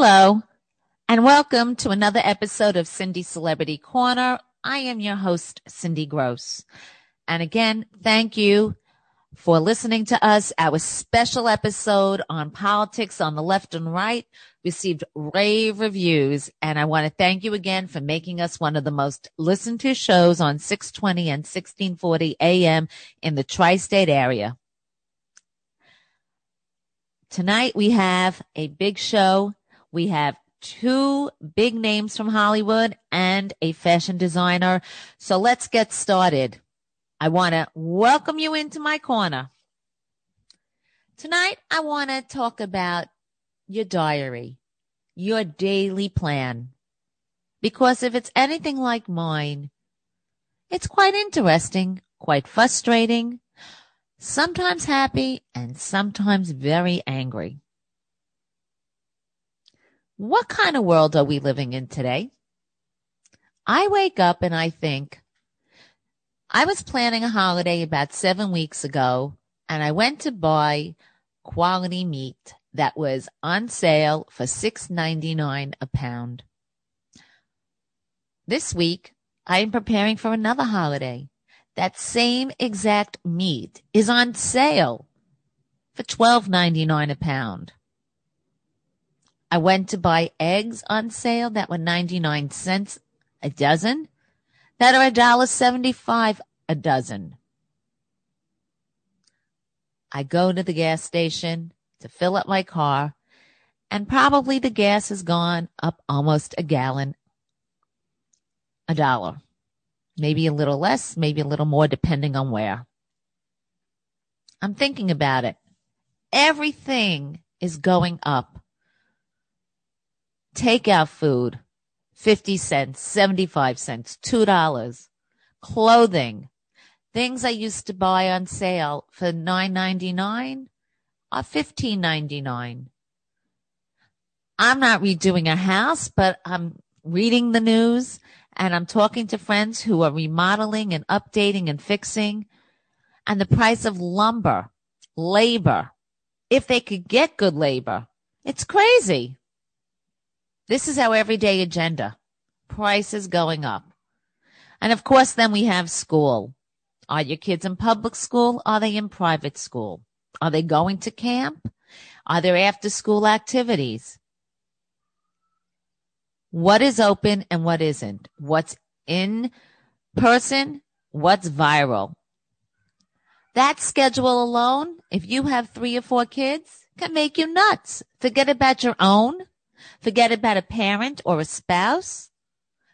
Hello, and welcome to another episode of Cindy Celebrity Corner. I am your host, Cindy Gross. And again, thank you for listening to us. Our special episode on politics on the left and right received rave reviews. And I want to thank you again for making us one of the most listened to shows on 620 and 1640 AM in the tri-state area. Tonight we have a big show we have two big names from Hollywood and a fashion designer. So let's get started. I want to welcome you into my corner. Tonight, I want to talk about your diary, your daily plan. Because if it's anything like mine, it's quite interesting, quite frustrating, sometimes happy, and sometimes very angry. What kind of world are we living in today? I wake up and I think, I was planning a holiday about seven weeks ago and I went to buy quality meat that was on sale for $6.99 a pound. This week, I am preparing for another holiday. That same exact meat is on sale for $12.99 a pound. I went to buy eggs on sale that were 99 cents a dozen that are $1.75 a dozen. I go to the gas station to fill up my car and probably the gas has gone up almost a gallon, a dollar, maybe a little less, maybe a little more depending on where. I'm thinking about it. Everything is going up takeout food, 50 cents, 75 cents, $2. Clothing, things I used to buy on sale for $9.99 are $15.99. I'm not redoing a house, but I'm reading the news and I'm talking to friends who are remodeling and updating and fixing and the price of lumber, labor, if they could get good labor. It's crazy. This is our everyday agenda. Prices going up. And of course, then we have school. Are your kids in public school? Are they in private school? Are they going to camp? Are there after school activities? What is open and what isn't? What's in person? What's viral? That schedule alone, if you have three or four kids, can make you nuts. Forget about your own. Forget about a parent or a spouse.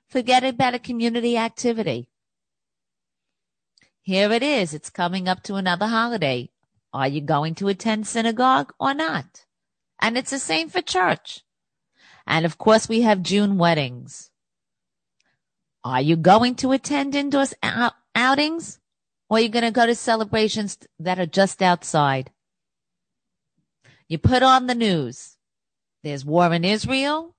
Forget about a community activity. Here it is. It's coming up to another holiday. Are you going to attend synagogue or not? And it's the same for church. And of course, we have June weddings. Are you going to attend indoor outings or are you going to go to celebrations that are just outside? You put on the news. There's war in Israel.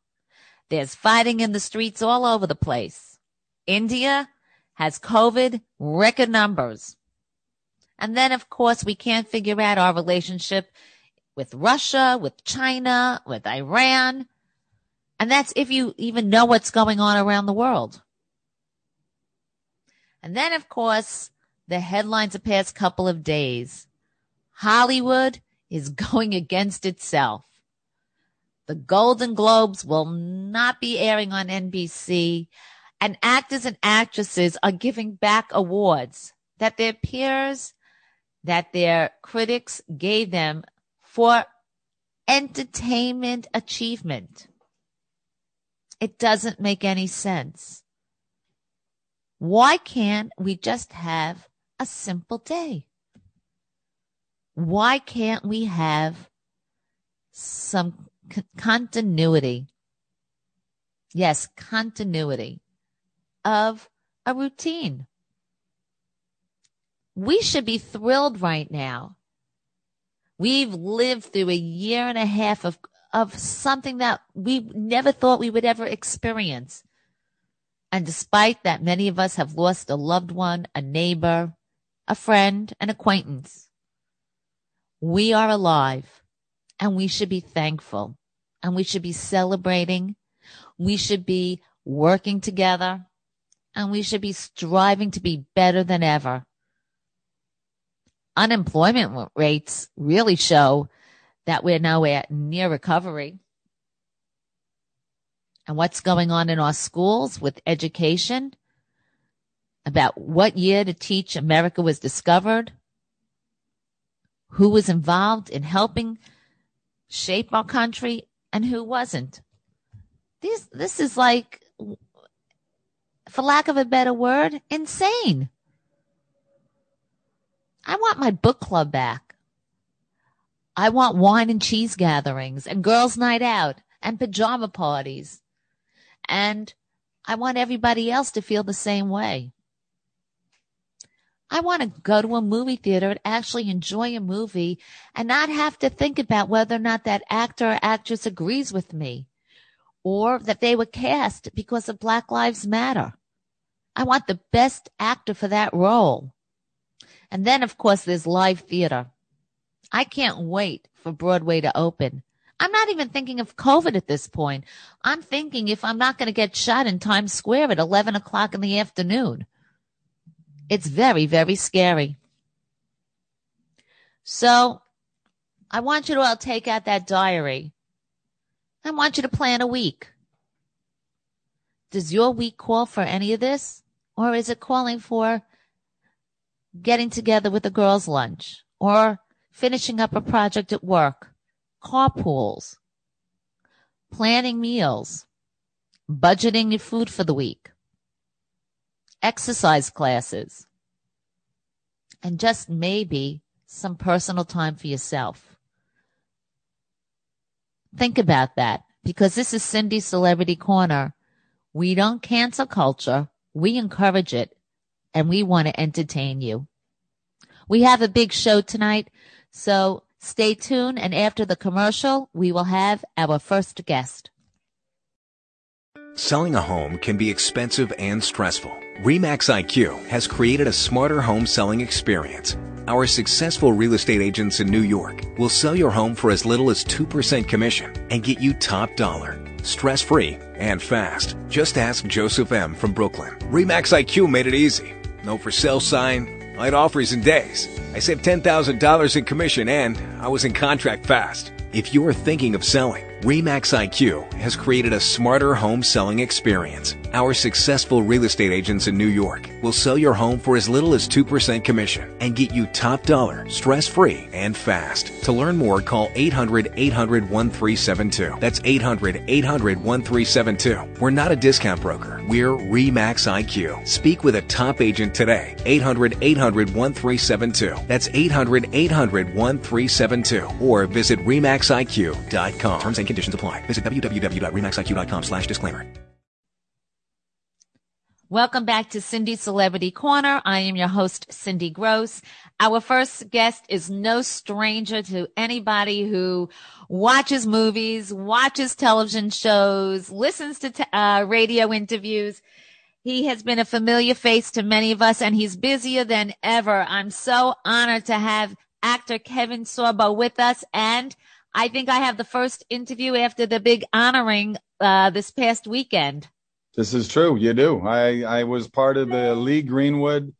There's fighting in the streets all over the place. India has COVID record numbers. And then, of course, we can't figure out our relationship with Russia, with China, with Iran. And that's if you even know what's going on around the world. And then, of course, the headlines the past couple of days. Hollywood is going against itself. The Golden Globes will not be airing on NBC and actors and actresses are giving back awards that their peers, that their critics gave them for entertainment achievement. It doesn't make any sense. Why can't we just have a simple day? Why can't we have some C- continuity. Yes, continuity of a routine. We should be thrilled right now. We've lived through a year and a half of, of something that we never thought we would ever experience. And despite that, many of us have lost a loved one, a neighbor, a friend, an acquaintance. We are alive and we should be thankful. and we should be celebrating. We should be working together and we should be striving to be better than ever. Unemployment rates really show that we're nowhere near recovery. And what's going on in our schools with education about what year to teach America was discovered, who was involved in helping shape our country and who wasn't. This, this is like, for lack of a better word, insane. I want my book club back. I want wine and cheese gatherings and girls' night out and pajama parties. And I want everybody else to feel the same way. I want to go to a movie theater and actually enjoy a movie and not have to think about whether or not that actor or actress agrees with me or that they were cast because of Black Lives Matter. I want the best actor for that role. And then, of course, there's live theater. I can't wait for Broadway to open. I'm not even thinking of COVID at this point. I'm thinking if I'm not going to get shot in Times Square at 11 o'clock in the afternoon. It's very, very scary. So I want you to all take out that diary. I want you to plan a week. Does your week call for any of this? Or is it calling for getting together with a girls' lunch or finishing up a project at work, carpools, planning meals, budgeting your food for the week, exercise classes, and just maybe some personal time for yourself. Think about that because this is Cindy's Celebrity Corner. We don't cancel culture. We encourage it and we want to entertain you. We have a big show tonight, so stay tuned. And after the commercial, we will have our first guest. Selling a home can be expensive and stressful. REMAX IQ has created a smarter home selling experience. Our successful real estate agents in New York will sell your home for as little as 2% commission and get you top dollar. Stress free and fast. Just ask Joseph M. from Brooklyn. REMAX IQ made it easy. No for sale sign, light offers in days. I saved $10,000 in commission and I was in contract fast. If you are thinking of selling, REMAX IQ has created a smarter home selling experience. Our successful real estate agents in New York will sell your home for as little as 2% commission and get you top dollar, stress free, and fast. To learn more, call 800 800 1372. That's 800 800 1372. We're not a discount broker. We're REMAX IQ. Speak with a top agent today. 800 800 1372. That's 800 800 1372. Or visit REMAXIQ.com. Terms and conditions apply. Visit www.remaxiq.com slash disclaimer. Welcome back to Cindy Celebrity Corner. I am your host, Cindy Gross. Our first guest is no stranger to anybody who watches movies, watches television shows, listens to t- uh, radio interviews. He has been a familiar face to many of us and he's busier than ever. I'm so honored to have actor Kevin Sorbo with us and I think I have the first interview after the big honoring uh, this past weekend. This is true. You do. I, I was part of the Lee Greenwood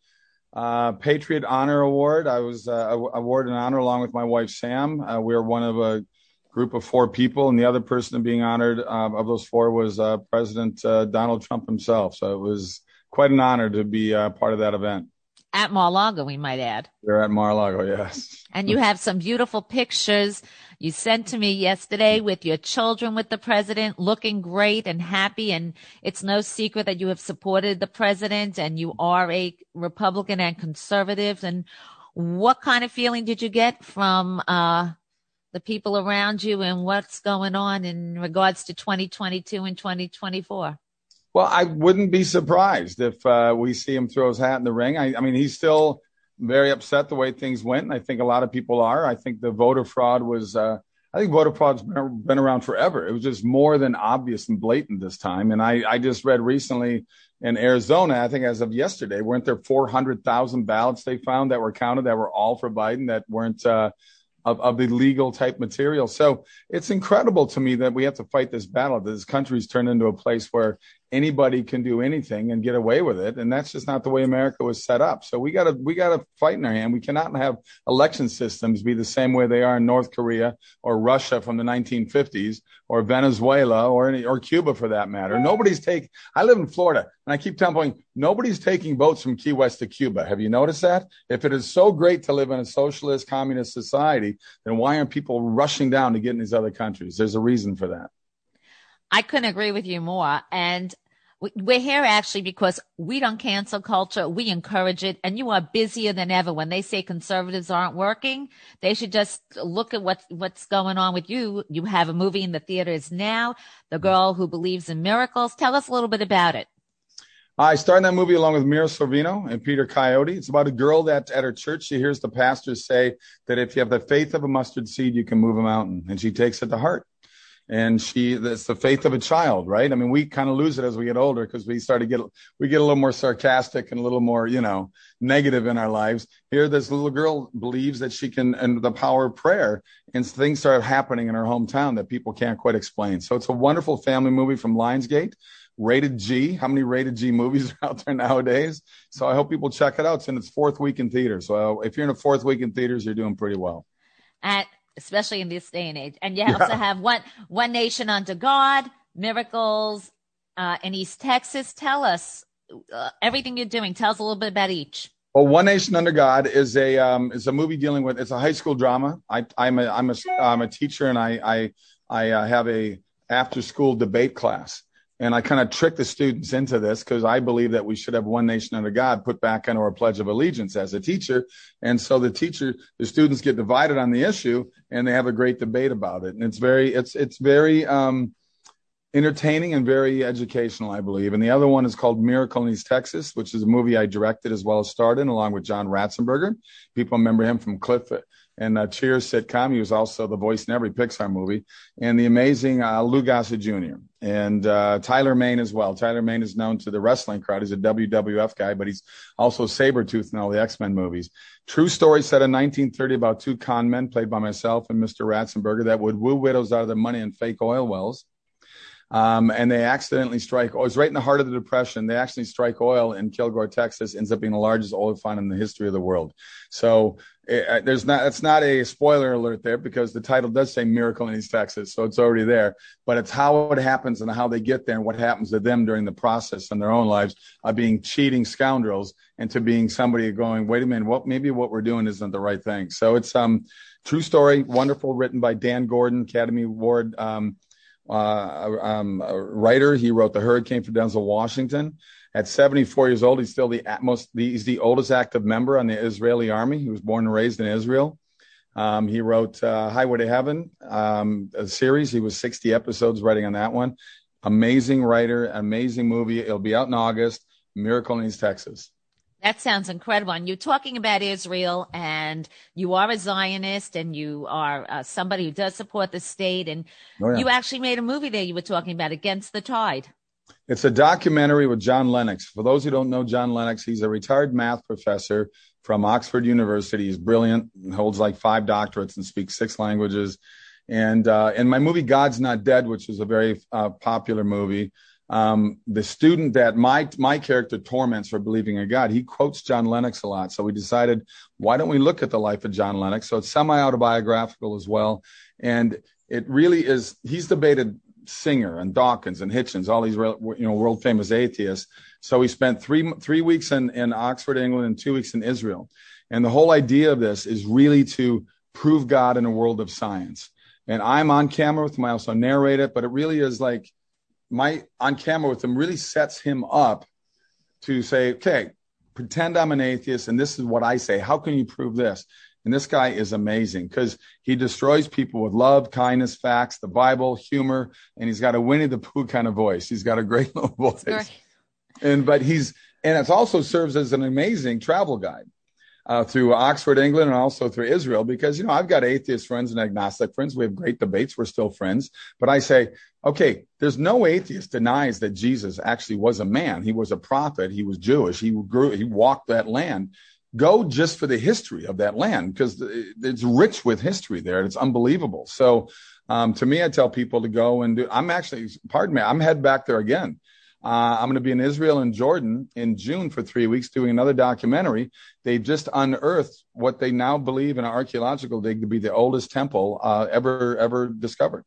uh, Patriot Honor Award. I was uh, awarded an honor along with my wife, Sam. Uh, we are one of a group of four people, and the other person being honored uh, of those four was uh, President uh, Donald Trump himself. So it was quite an honor to be part of that event. At Mar-a-Lago, we might add. We're at Mar-a-Lago, yes. And you have some beautiful pictures you sent to me yesterday with your children with the president looking great and happy. And it's no secret that you have supported the president and you are a Republican and conservative. And what kind of feeling did you get from, uh, the people around you and what's going on in regards to 2022 and 2024? Well, I wouldn't be surprised if uh, we see him throw his hat in the ring. I, I mean, he's still very upset the way things went. And I think a lot of people are. I think the voter fraud was, uh, I think voter fraud's been, been around forever. It was just more than obvious and blatant this time. And I, I just read recently in Arizona, I think as of yesterday, weren't there 400,000 ballots they found that were counted that were all for Biden that weren't, uh, of, of the legal type material. So it's incredible to me that we have to fight this battle. That this country's turned into a place where anybody can do anything and get away with it. And that's just not the way America was set up. So we gotta, we gotta fight in our hand. We cannot have election systems be the same way they are in North Korea or Russia from the 1950s or Venezuela or any, or Cuba for that matter. Nobody's take, I live in Florida and I keep telling nobody's taking boats from Key West to Cuba. Have you noticed that? If it is so great to live in a socialist communist society, then why aren't people rushing down to get in these other countries? There's a reason for that. I couldn't agree with you more. And we're here actually because we don't cancel culture. We encourage it. And you are busier than ever. When they say conservatives aren't working, they should just look at what, what's going on with you. You have a movie in the theaters now, The Girl Who Believes in Miracles. Tell us a little bit about it. I starred in that movie along with Mira Sorvino and Peter Coyote. It's about a girl that at her church, she hears the pastor say that if you have the faith of a mustard seed, you can move a mountain. And she takes it to heart and she that's the faith of a child right? I mean we kind of lose it as we get older because we start to get we get a little more sarcastic and a little more you know negative in our lives. Here this little girl believes that she can and the power of prayer and things start happening in her hometown that people can't quite explain. So it's a wonderful family movie from lionsgate rated g. How many rated g movies are out there nowadays? So i hope people check it out. It's in its fourth week in theaters. So if you're in a fourth week in theaters you're doing pretty well. At especially in this day and age. And you yeah. also have one one nation under God, miracles uh, in East Texas. Tell us uh, everything you're doing. Tell us a little bit about each. Well, One Nation Under God is a um, is a movie dealing with it's a high school drama. I, I'm a I'm a I'm a teacher and I I I uh, have a after school debate class and I kind of trick the students into this because I believe that we should have one nation under God put back into our Pledge of Allegiance as a teacher. And so the teacher, the students get divided on the issue and they have a great debate about it. And it's very, it's, it's very, um, entertaining and very educational, I believe. And the other one is called Miracle in East Texas, which is a movie I directed as well as starred in along with John Ratzenberger. People remember him from Cliff and uh, Cheers sitcom. He was also the voice in every Pixar movie, and the amazing uh, Lou Gossett Jr. and uh, Tyler Mane as well. Tyler Mane is known to the wrestling crowd. He's a WWF guy, but he's also Sabretooth in all the X Men movies. True story set in 1930 about two con men played by myself and Mr. Ratzenberger that would woo widows out of their money in fake oil wells. Um, and they accidentally strike. Oh, it's right in the heart of the depression. They actually strike oil in Kilgore, Texas. Ends up being the largest oil find in the history of the world. So it, uh, there's not. It's not a spoiler alert there because the title does say "Miracle in East Texas," so it's already there. But it's how it happens and how they get there and what happens to them during the process in their own lives of being cheating scoundrels into being somebody going, "Wait a minute, what? Maybe what we're doing isn't the right thing." So it's um true story, wonderful, written by Dan Gordon, Academy Award. Um, writer. He wrote The Hurricane for Denzel Washington. At 74 years old, he's still the most, the, he's the oldest active member on the Israeli army. He was born and raised in Israel. Um, he wrote uh, Highway to Heaven, um, a series. He was 60 episodes writing on that one. Amazing writer, amazing movie. It'll be out in August. Miracle in East Texas. That sounds incredible. And you're talking about Israel and you are a Zionist and you are uh, somebody who does support the state. And oh, yeah. you actually made a movie there you were talking about, Against the Tide. It's a documentary with John Lennox. For those who don't know John Lennox, he's a retired math professor from Oxford University. He's brilliant, holds like five doctorates and speaks six languages. And uh, in my movie God's Not Dead, which is a very uh, popular movie, um, the student that my my character torments for believing in God, he quotes John Lennox a lot. So we decided, why don't we look at the life of John Lennox? So it's semi autobiographical as well, and it really is. He's debated Singer and Dawkins and Hitchens, all these you know world famous atheists. So we spent three three weeks in in Oxford, England, and two weeks in Israel. And the whole idea of this is really to prove God in a world of science. And I'm on camera with. I also narrate it, but it really is like my on camera with him really sets him up to say, okay, pretend I'm an atheist and this is what I say. How can you prove this? And this guy is amazing because he destroys people with love, kindness, facts, the Bible, humor, and he's got a Winnie the Pooh kind of voice. He's got a great little voice. And but he's and it also serves as an amazing travel guide uh, through Oxford, England, and also through Israel, because, you know, I've got atheist friends and agnostic friends. We have great debates. We're still friends. But I say, okay, there's no atheist denies that Jesus actually was a man. He was a prophet. He was Jewish. He grew, he walked that land. go just for the history of that land because it's rich with history there. It's unbelievable. So um, to me, I tell people to go and do. I'm actually, pardon me, I'm head back there again. Uh, I'm going to be in Israel and Jordan in June for three weeks doing another documentary. They've just unearthed what they now believe in an archaeological dig to be the oldest temple uh, ever ever discovered.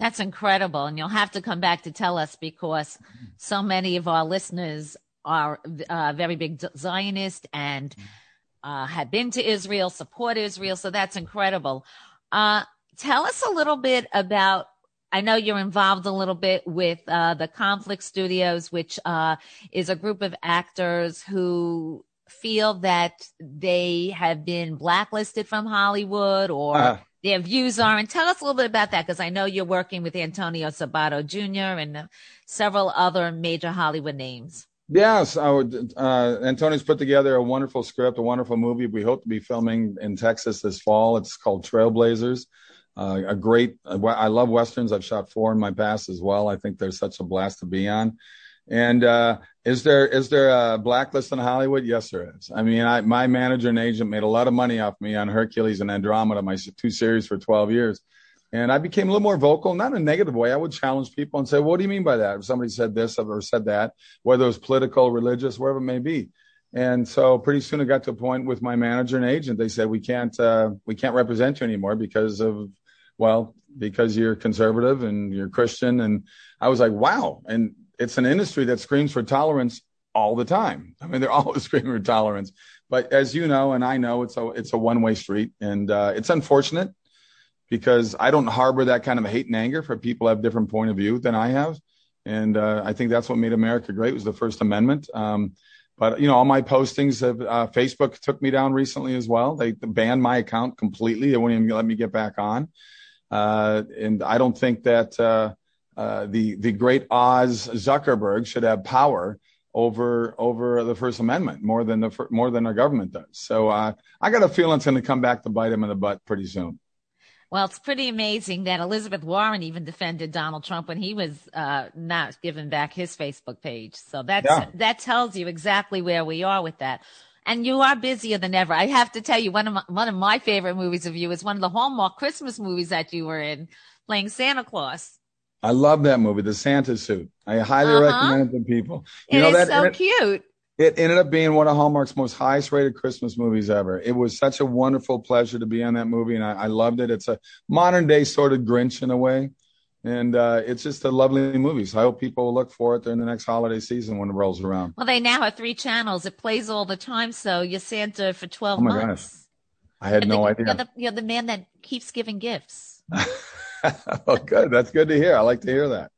That's incredible, and you'll have to come back to tell us because so many of our listeners are uh, very big Zionist and uh, have been to Israel, support Israel. So that's incredible. Uh, tell us a little bit about I know you're involved a little bit with uh, the Conflict Studios, which uh, is a group of actors who feel that they have been blacklisted from Hollywood or uh, their views are. And tell us a little bit about that, because I know you're working with Antonio Sabato Jr. and several other major Hollywood names. Yes, I would, uh, Antonio's put together a wonderful script, a wonderful movie. We hope to be filming in Texas this fall. It's called Trailblazers. Uh, a great, I love westerns. I've shot four in my past as well. I think they're such a blast to be on. And uh, is there is there a blacklist in Hollywood? Yes, there is. I mean, I, my manager and agent made a lot of money off me on Hercules and Andromeda, my two series for 12 years. And I became a little more vocal, not in a negative way. I would challenge people and say, "What do you mean by that?" If somebody said this or said that, whether it was political, religious, wherever it may be. And so pretty soon it got to a point with my manager and agent. They said, "We can't uh, we can't represent you anymore because of well, because you're conservative and you're Christian. And I was like, wow. And it's an industry that screams for tolerance all the time. I mean, they're always screaming for tolerance. But as you know, and I know, it's a it's a one way street, and uh, it's unfortunate because I don't harbor that kind of hate and anger for people who have different point of view than I have, and uh, I think that's what made America great was the First Amendment. Um, but you know, all my postings have uh, Facebook took me down recently as well. They banned my account completely. They wouldn't even let me get back on. Uh, and I don't think that uh, uh, the the great Oz Zuckerberg should have power over over the First Amendment more than the more than our government does. So uh, I got a feeling it's going to come back to bite him in the butt pretty soon. Well, it's pretty amazing that Elizabeth Warren even defended Donald Trump when he was uh, not giving back his Facebook page. So that tells you exactly where we are with that and you are busier than ever. I have to tell you, one of my, one of my favorite movies of you is one of the Hallmark Christmas movies that you were in, playing Santa Claus. I love that movie, The Santa Suit. I highly uh-huh. recommend it to people. You it know, is that, so it, cute. It ended up being one of Hallmark's most highest rated Christmas movies ever. It was such a wonderful pleasure to be on that movie, and I, I loved it. It's a modern day sort of Grinch in a way and uh, it's just a lovely movie. So I hope people will look for it during the next holiday season when it rolls around. Well, they now have three channels. It plays all the time, so you're Santa for twelve oh my months. Gosh. I had no idea. You're the, you're the man that keeps giving gifts. oh, good. That's good to hear. I like to hear that.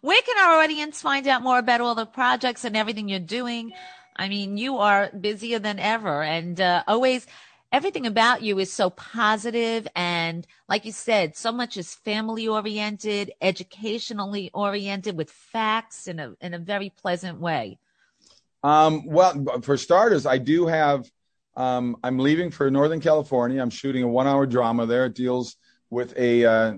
Where can our audience find out more about all the projects and everything you're doing? I mean, you are busier than ever, and uh, always everything about you is so positive and like you said so much is family oriented educationally oriented with facts in a in a very pleasant way. Um, well for starters i do have um, i'm leaving for northern california. I'm shooting a one hour drama there. It deals with a, uh,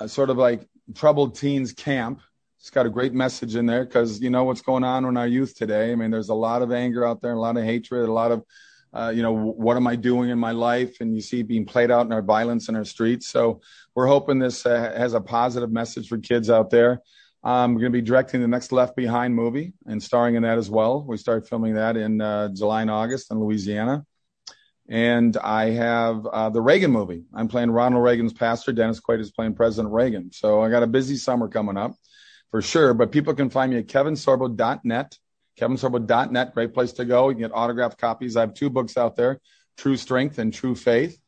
a sort of like troubled teens camp. It's got a great message in there because you know what's going on in our youth today. I mean there's a lot of anger out there a lot of hatred a lot of uh, you know, what am I doing in my life? And you see being played out in our violence in our streets. So we're hoping this uh, has a positive message for kids out there. I'm going to be directing the next Left Behind movie and starring in that as well. We start filming that in uh, July and August in Louisiana. And I have uh, the Reagan movie. I'm playing Ronald Reagan's pastor. Dennis Quaid is playing President Reagan. So I got a busy summer coming up for sure. But people can find me at kevinsorbo.net kevinsorbo.net, great place to go. You can get autographed copies. I have two books out there, True Strength and True Faith.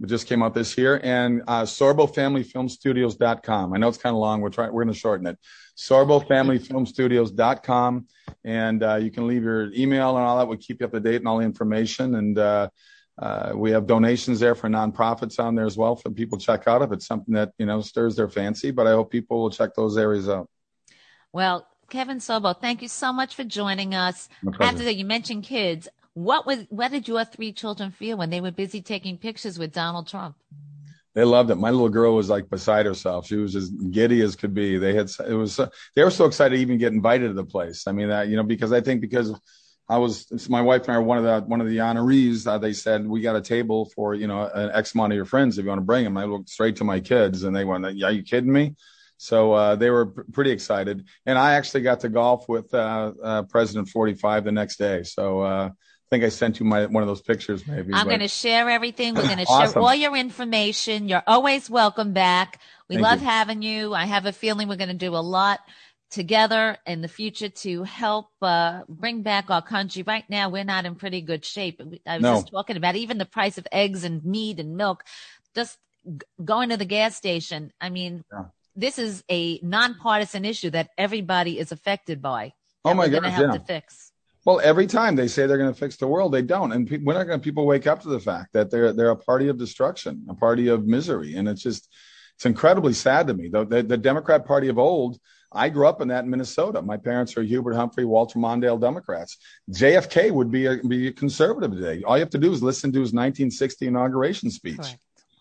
It just came out this year. And uh, SorboFamilyFilmStudios.com. I know it's kind of long. We're trying. We're going to shorten it. SorboFamilyFilmStudios.com. And uh, you can leave your email and all that. We keep you up to date and all the information. And uh, uh, we have donations there for nonprofits on there as well for people to check out if it's something that you know stirs their fancy. But I hope people will check those areas out. Well, Kevin Sorbo, thank you so much for joining us. After that, you mentioned kids. What was what did your three children feel when they were busy taking pictures with Donald Trump? They loved it. My little girl was like beside herself. She was as giddy as could be. They had it was they were so excited to even get invited to the place. I mean that you know because I think because I was my wife and I are one of the one of the honorees. Uh, they said we got a table for you know an X amount of your friends if you want to bring them. I looked straight to my kids and they went, "Yeah, you kidding me?" So uh, they were p- pretty excited, and I actually got to golf with uh, uh President 45 the next day. So uh, I think I sent you my one of those pictures. Maybe I'm going to share everything. We're going to awesome. share all your information. You're always welcome back. We Thank love you. having you. I have a feeling we're going to do a lot together in the future to help uh, bring back our country. Right now, we're not in pretty good shape. I was no. just talking about even the price of eggs and meat and milk. Just going to the gas station. I mean, yeah. This is a nonpartisan issue that everybody is affected by. Oh my God! Yeah. To fix. Well, every time they say they're going to fix the world, they don't, and pe- we're not going to. People wake up to the fact that they're they're a party of destruction, a party of misery, and it's just it's incredibly sad to me. The, the, the Democrat Party of old I grew up in that in Minnesota. My parents are Hubert Humphrey, Walter Mondale Democrats. JFK would be a, be a conservative today. All you have to do is listen to his 1960 inauguration speech. Correct.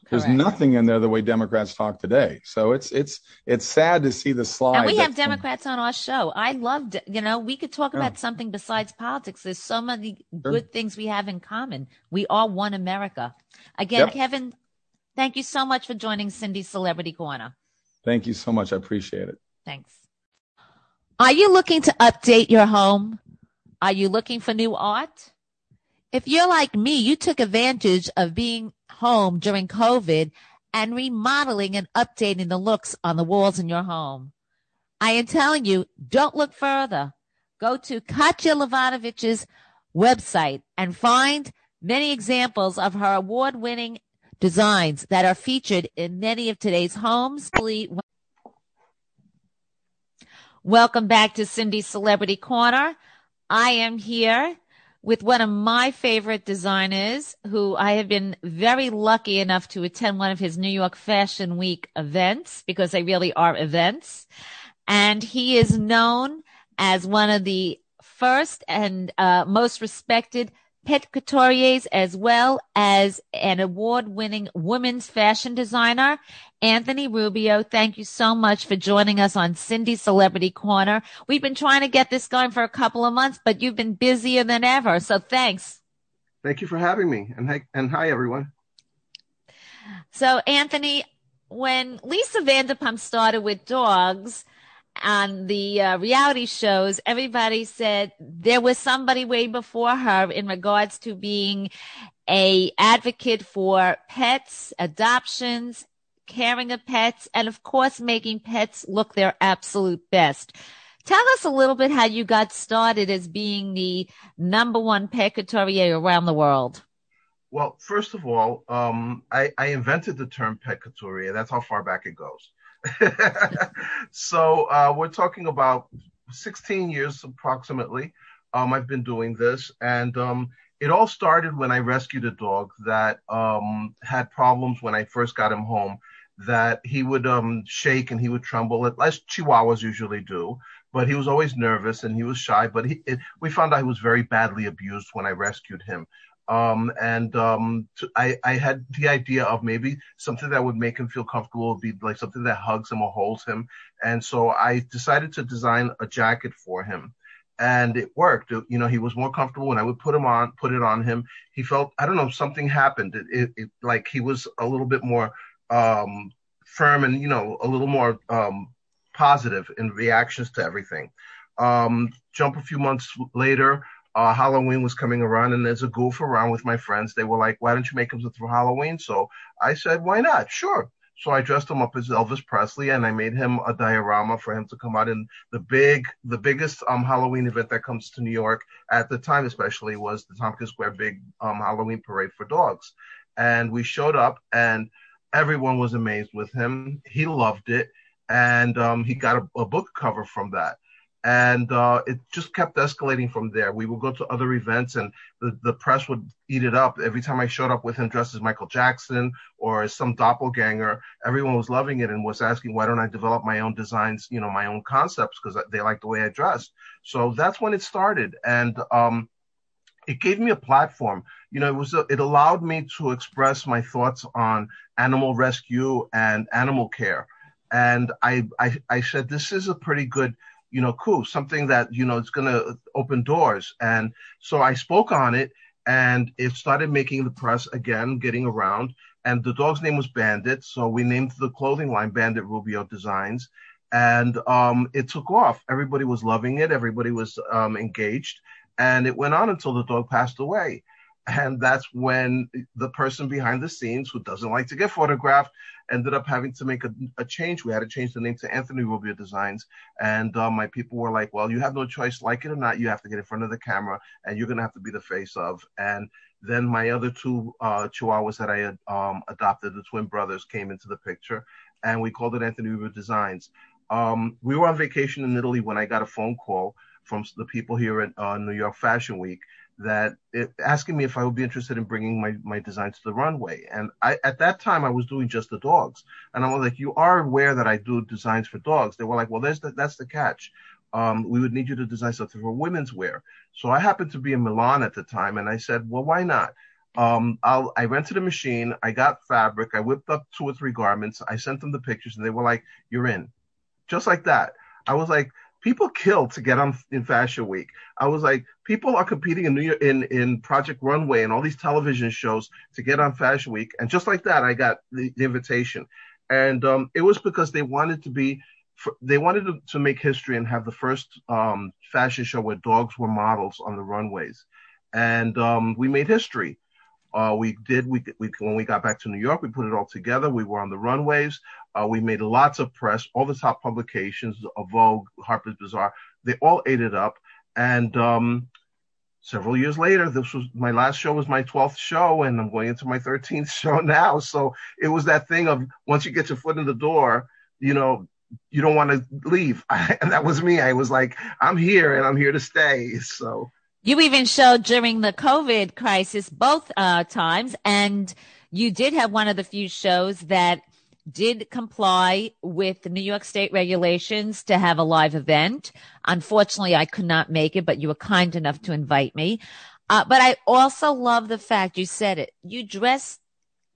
There's Correct. nothing in there the way Democrats talk today. So it's it's it's sad to see the slide. And we have Democrats on our show. I loved, you know, we could talk yeah. about something besides politics. There's so many sure. good things we have in common. We are one America. Again, yep. Kevin, thank you so much for joining Cindy's Celebrity Corner. Thank you so much. I appreciate it. Thanks. Are you looking to update your home? Are you looking for new art? If you're like me, you took advantage of being home during COVID and remodeling and updating the looks on the walls in your home. I am telling you, don't look further. Go to Katya Levanovich's website and find many examples of her award winning designs that are featured in many of today's homes. Welcome back to Cindy's Celebrity Corner. I am here with one of my favorite designers who I have been very lucky enough to attend one of his New York Fashion Week events because they really are events. And he is known as one of the first and uh, most respected pet couturiers as well as an award winning women's fashion designer. Anthony Rubio, thank you so much for joining us on Cindy's Celebrity Corner. We've been trying to get this going for a couple of months, but you've been busier than ever. So thanks. Thank you for having me. And hi, and hi everyone. So Anthony, when Lisa Vanderpump started with dogs, on the uh, reality shows, everybody said there was somebody way before her in regards to being a advocate for pets, adoptions, caring of pets, and of course, making pets look their absolute best. Tell us a little bit how you got started as being the number one pet couturier around the world. Well, first of all, um, I, I, invented the term pet couturier. That's how far back it goes. so uh, we're talking about 16 years approximately. Um, I've been doing this, and um, it all started when I rescued a dog that um, had problems when I first got him home. That he would um, shake and he would tremble, as Chihuahuas usually do. But he was always nervous and he was shy. But he, it, we found out he was very badly abused when I rescued him. Um, and um, I, had the idea of maybe something that would make him feel comfortable would be like something that hugs him or holds him. And so I decided to design a jacket for him. And it worked. You know, he was more comfortable when I would put him on, put it on him. He felt, I don't know, something happened. It, it, it like he was a little bit more um, firm and, you know, a little more um, positive in reactions to everything. Um, jump a few months later, uh, Halloween was coming around and there's a goof around with my friends. They were like, why don't you make him for Halloween? So I said, why not? Sure. So I dressed him up as Elvis Presley and I made him a diorama for him to come out in the big, the biggest um, Halloween event that comes to New York at the time, especially was the Tompkins Square big um, Halloween parade for dogs. And we showed up and everyone was amazed with him. He loved it. And um, he got a, a book cover from that and uh, it just kept escalating from there. We would go to other events, and the, the press would eat it up. Every time I showed up with him dressed as Michael Jackson or as some doppelganger, everyone was loving it and was asking, "Why don't I develop my own designs? You know, my own concepts because they like the way I dressed. So that's when it started, and um, it gave me a platform. You know, it was a, it allowed me to express my thoughts on animal rescue and animal care. And I, I, I said, this is a pretty good you know, cool, something that, you know, it's going to open doors. And so I spoke on it and it started making the press again, getting around. And the dog's name was Bandit. So we named the clothing line Bandit Rubio Designs. And um, it took off. Everybody was loving it. Everybody was um, engaged. And it went on until the dog passed away. And that's when the person behind the scenes who doesn't like to get photographed ended up having to make a, a change. We had to change the name to Anthony Rubio Designs. And uh, my people were like, well, you have no choice. Like it or not, you have to get in front of the camera and you're going to have to be the face of. And then my other two uh, chihuahuas that I had um, adopted, the twin brothers, came into the picture and we called it Anthony Rubio Designs. Um, we were on vacation in Italy when I got a phone call from the people here at uh, New York Fashion Week that asking me if I would be interested in bringing my, designs to the runway. And at that time, I was doing just the dogs. And I was like, you are aware that I do designs for dogs. They were like, well, that's the catch. Um, we would need you to design something for women's wear. So I happened to be in Milan at the time. And I said, well, why not? Um, I rented a machine. I got fabric. I whipped up two or three garments. I sent them the pictures and they were like, you're in just like that. I was like, people kill to get on in Fashion Week. I was like, people are competing in New York in in Project Runway and all these television shows to get on Fashion Week, and just like that, I got the, the invitation, and um, it was because they wanted to be. They wanted to, to make history and have the first um, fashion show where dogs were models on the runways, and um, we made history. Uh, we did. We, we when we got back to New York, we put it all together. We were on the runways. Uh, we made lots of press. All the top publications, Vogue, Harper's Bazaar, they all ate it up. And um, several years later, this was my last show. Was my twelfth show, and I'm going into my thirteenth show now. So it was that thing of once you get your foot in the door, you know, you don't want to leave. and that was me. I was like, I'm here, and I'm here to stay. So. You even showed during the COVID crisis both uh, times, and you did have one of the few shows that did comply with the New York State regulations to have a live event. Unfortunately, I could not make it, but you were kind enough to invite me. Uh, but I also love the fact you said it. You dress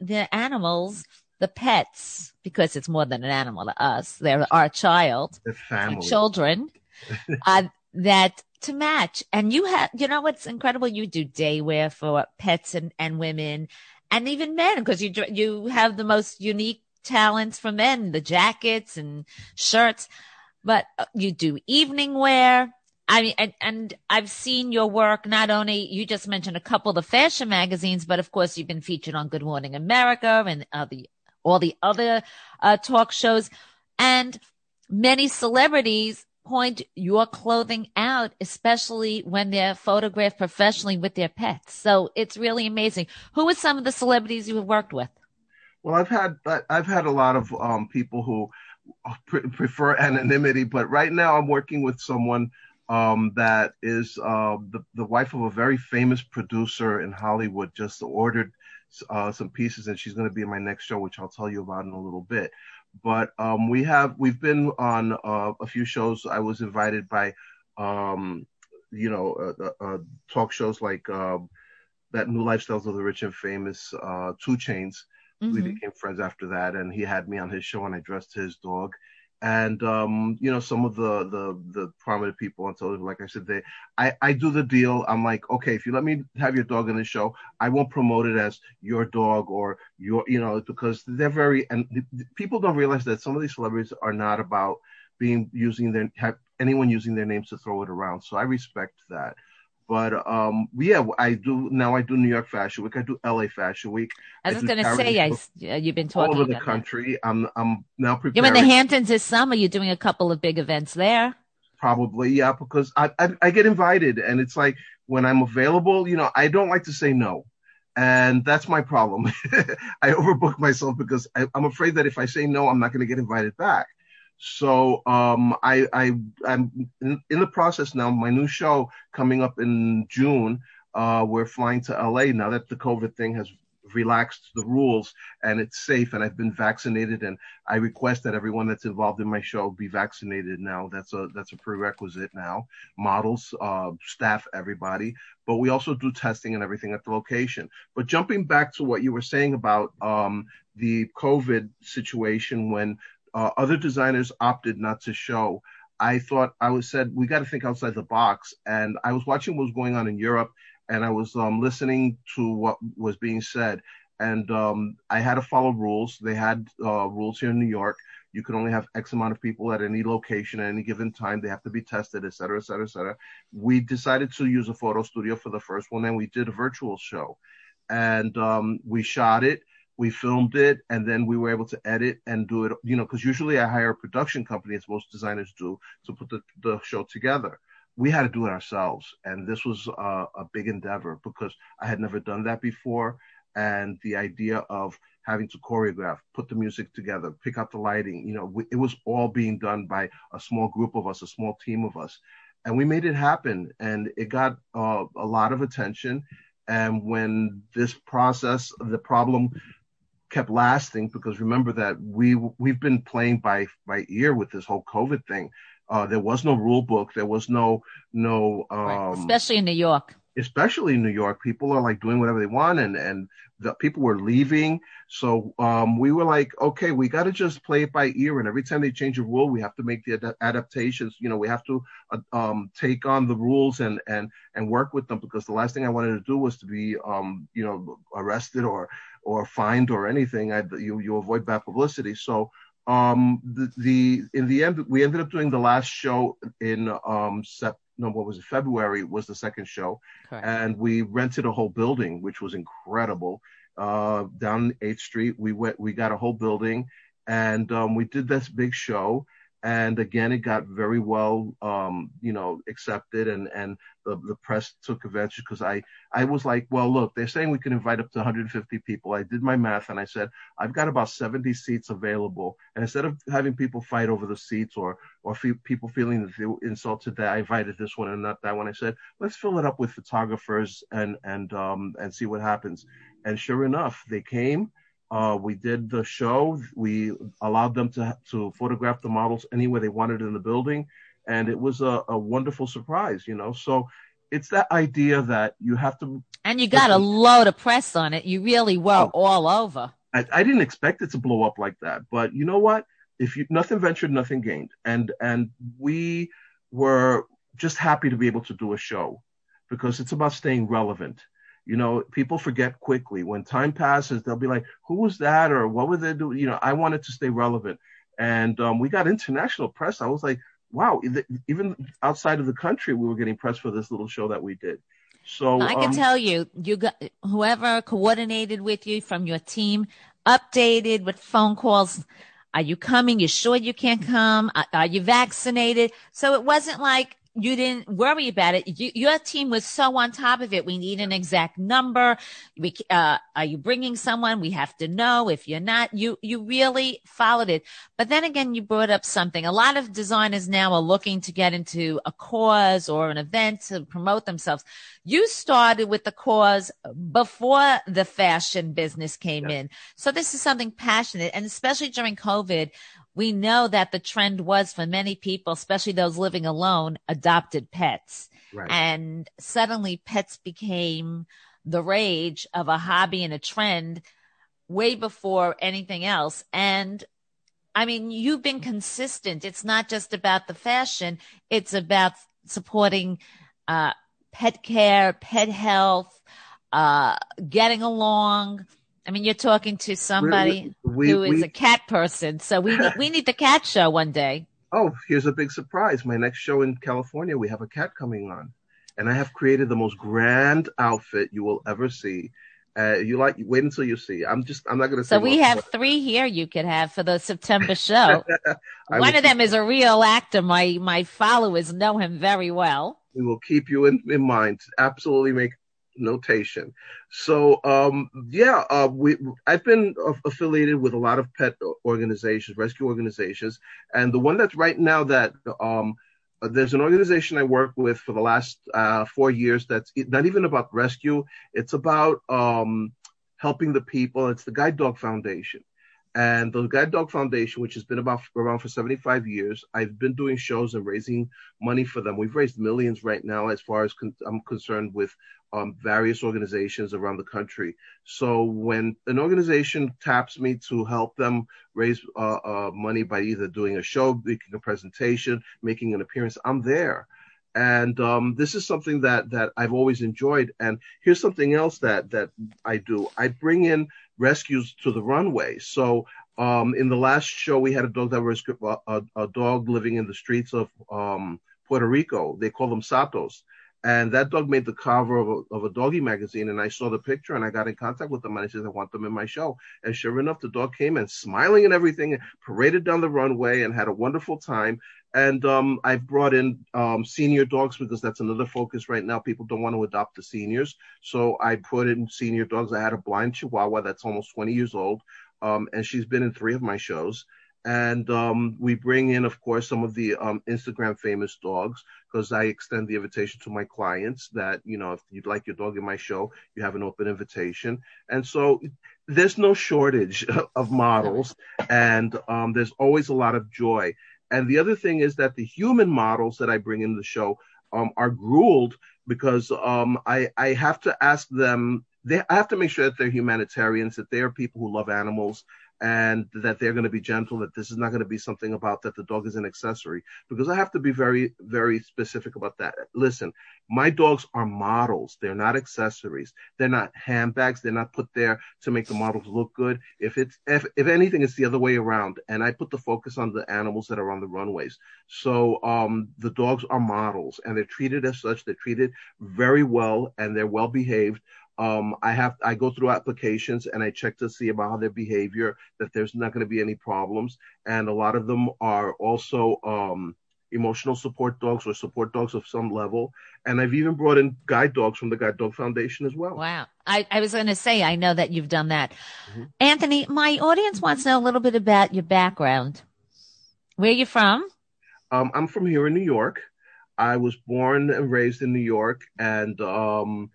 the animals, the pets, because it's more than an animal to us. They're our child, the family, children, uh, that to match. And you have, you know, what's incredible? You do day wear for pets and, and women and even men because you, you have the most unique talents for men, the jackets and shirts, but uh, you do evening wear. I mean, and, and I've seen your work. Not only you just mentioned a couple of the fashion magazines, but of course you've been featured on Good Morning America and uh, the, all the other uh, talk shows and many celebrities point your clothing out, especially when they're photographed professionally with their pets. So it's really amazing. Who are some of the celebrities you have worked with? Well, I've had I've had a lot of um, people who pre- prefer anonymity, but right now I'm working with someone um, that is uh, the the wife of a very famous producer in Hollywood. Just ordered uh, some pieces, and she's going to be in my next show, which I'll tell you about in a little bit but um, we have we've been on uh, a few shows. I was invited by, um, you know, uh, uh, uh talk shows like um, that New Lifestyles of the Rich and Famous, uh, 2 Chainz. Mm-hmm. We became friends after that, and he had me on his show, and I dressed his dog and um, you know some of the the the prominent people on television, like I said, they I I do the deal. I'm like, okay, if you let me have your dog in the show, I won't promote it as your dog or your you know because they're very and people don't realize that some of these celebrities are not about being using their have anyone using their names to throw it around. So I respect that. But um, yeah, I do now. I do New York Fashion Week. I do LA Fashion Week. I was going to say, I, uh, you've been talking all over the country. That. I'm I'm now preparing. You're in the Hamptons this summer. You're doing a couple of big events there. Probably, yeah, because I, I I get invited, and it's like when I'm available, you know, I don't like to say no and that's my problem. I overbook myself because I, am afraid that if I say no, I'm not going to get invited back. So um, I, I I'm in, in, the process now. My new show coming up in June. Uh, we're flying to LA now that the COVID thing has relaxed the rules and it's safe and I've been vaccinated and I request that everyone that's involved in my show be vaccinated now. That's a that's a prerequisite now. Models, uh, staff, everybody. But we also do testing and everything at the location. But jumping back to what you were saying about um, the COVID situation when other designers opted not to show. I thought I was said we got to think outside the box, and I was watching what was going on in Europe, and I was um, listening to what was being said, and um, I had to follow rules. They had uh, rules here in New York. You can only have X amount of people at any location at any given time. They have to be tested, et cetera, et cetera, et cetera. We decided to use a photo studio for the first one, and we did a virtual show, and um, we shot it we filmed it and then we were able to edit and do it you know because usually i hire a production company as most designers do to put the, the show together. We had to do it ourselves and this was a, a big endeavor because i had never done that before and the idea of having to choreograph put the music together pick up the lighting you know we, it was all being done by a small group of us a small team of us. And we made it happen and it got uh, a lot of attention. And when this process the problem kept lasting because remember that we we've been playing by by ear with this whole COVID thing. Uh, there was no rule book. There was no no um, right. especially in New York. Especially in New York, people are like doing whatever they want, and and the people were leaving. So um, we were like, okay, we got to just play it by ear, and every time they change a rule, we have to make the ad- adaptations. You know, we have to uh, um, take on the rules and and and work with them because the last thing I wanted to do was to be um, you know arrested or or fined or anything, I, you you avoid bad publicity. So um, the, the in the end, we ended up doing the last show in um, sep- no, what was it? February was the second show, Correct. and we rented a whole building, which was incredible. Uh, down Eighth Street, we went, we got a whole building, and um, we did this big show and again it got very well um, you know accepted and and the, the press took advantage because i i was like well look they're saying we can invite up to 150 people. I did my math and i said i've got about 70 seats available. And instead of having people fight over the seats or or people feeling that they were insulted that i invited this one and not that one i said let's fill it up with photographers and and um and see what happens. And sure enough they came uh, we did the show. We allowed them to to photograph the models anywhere they wanted in the building, and it was a, a wonderful surprise. You know, so it's that idea that you have to. And you got a load of press on it. You really were oh, all over. I, I didn't expect it to blow up like that, but you know what? If you nothing ventured, nothing gained, and and we were just happy to be able to do a show because it's about staying relevant you know, people forget quickly. When time passes, they'll be like, "Who was that?" or "What were they doing?" You know, I wanted to stay relevant, and um, we got international press. I was like, "Wow!" Even outside of the country, we were getting press for this little show that we did. So I can um, tell you, you got whoever coordinated with you from your team, updated with phone calls. Are you coming? You sure you can't come? Are you vaccinated? So it wasn't like you didn't worry about it. You, your team was so on top of it. We need an exact number. We, uh, are you bringing someone? We have to know. If you're not, you, you really followed it. But then again, you brought up something. A lot of designers now are looking to get into a cause or an event to promote themselves. You started with the cause before the fashion business came yeah. in. So this is something passionate and especially during COVID we know that the trend was for many people, especially those living alone, adopted pets. Right. And suddenly pets became the rage of a hobby and a trend way before anything else. And I mean, you've been consistent. It's not just about the fashion. It's about supporting, uh, pet care, pet health, uh, getting along, I mean, you're talking to somebody we, who is we, a cat person, so we need, we need the cat show one day. Oh, here's a big surprise! My next show in California, we have a cat coming on, and I have created the most grand outfit you will ever see. Uh, you like wait until you see. I'm just I'm not gonna. So we have three here you could have for the September show. One of them is a real actor. My my followers know him very well. We will keep you in, in mind. Absolutely make notation. So um, yeah, uh, we I've been affiliated with a lot of pet organizations, rescue organizations, and the one that's right now that um, uh, there's an organization I work with for the last uh, four years that's not even about rescue. It's about um, helping the people. It's the Guide Dog Foundation. And the Guide Dog Foundation, which has been about around for 75 years, I've been doing shows and raising money for them. We've raised millions right now, as far as con- I'm concerned, with um, various organizations around the country. So when an organization taps me to help them raise uh, uh, money by either doing a show, making a presentation, making an appearance, I'm there. And um, this is something that that I've always enjoyed. And here's something else that that I do. I bring in rescues to the runway. So um, in the last show, we had a dog that was a, a, a dog living in the streets of um, Puerto Rico. They call them Satos and that dog made the cover of a, of a doggy magazine. And I saw the picture and I got in contact with them and I said, I want them in my show. And sure enough, the dog came and smiling and everything, paraded down the runway and had a wonderful time. And um, I've brought in um, senior dogs because that's another focus right now. People don't want to adopt the seniors. So I put in senior dogs. I had a blind Chihuahua that's almost 20 years old. Um, and she's been in three of my shows and um, we bring in, of course, some of the um, Instagram famous dogs because I extend the invitation to my clients that you know if you'd like your dog in my show, you have an open invitation, and so there's no shortage of models, and um, there's always a lot of joy. And the other thing is that the human models that I bring in the show um, are groomed because um, I I have to ask them. They, I have to make sure that they're humanitarians, that they are people who love animals, and that they're going to be gentle, that this is not going to be something about that the dog is an accessory. Because I have to be very, very specific about that. Listen, my dogs are models. They're not accessories. They're not handbags. They're not put there to make the models look good. If it's, if, if anything, it's the other way around. And I put the focus on the animals that are on the runways. So, um, the dogs are models and they're treated as such. They're treated very well and they're well behaved um, I have I go through applications and I check to see about their behavior that there's not going to be any problems, and a lot of them are also um, emotional support dogs or support dogs of some level. And I've even brought in guide dogs from the Guide Dog Foundation as well. Wow. I, I was going to say, I know that you've done that. Mm-hmm. Anthony, my audience wants to know a little bit about your background. Where are you from? Um, I'm from here in New York. I was born and raised in New York and, um,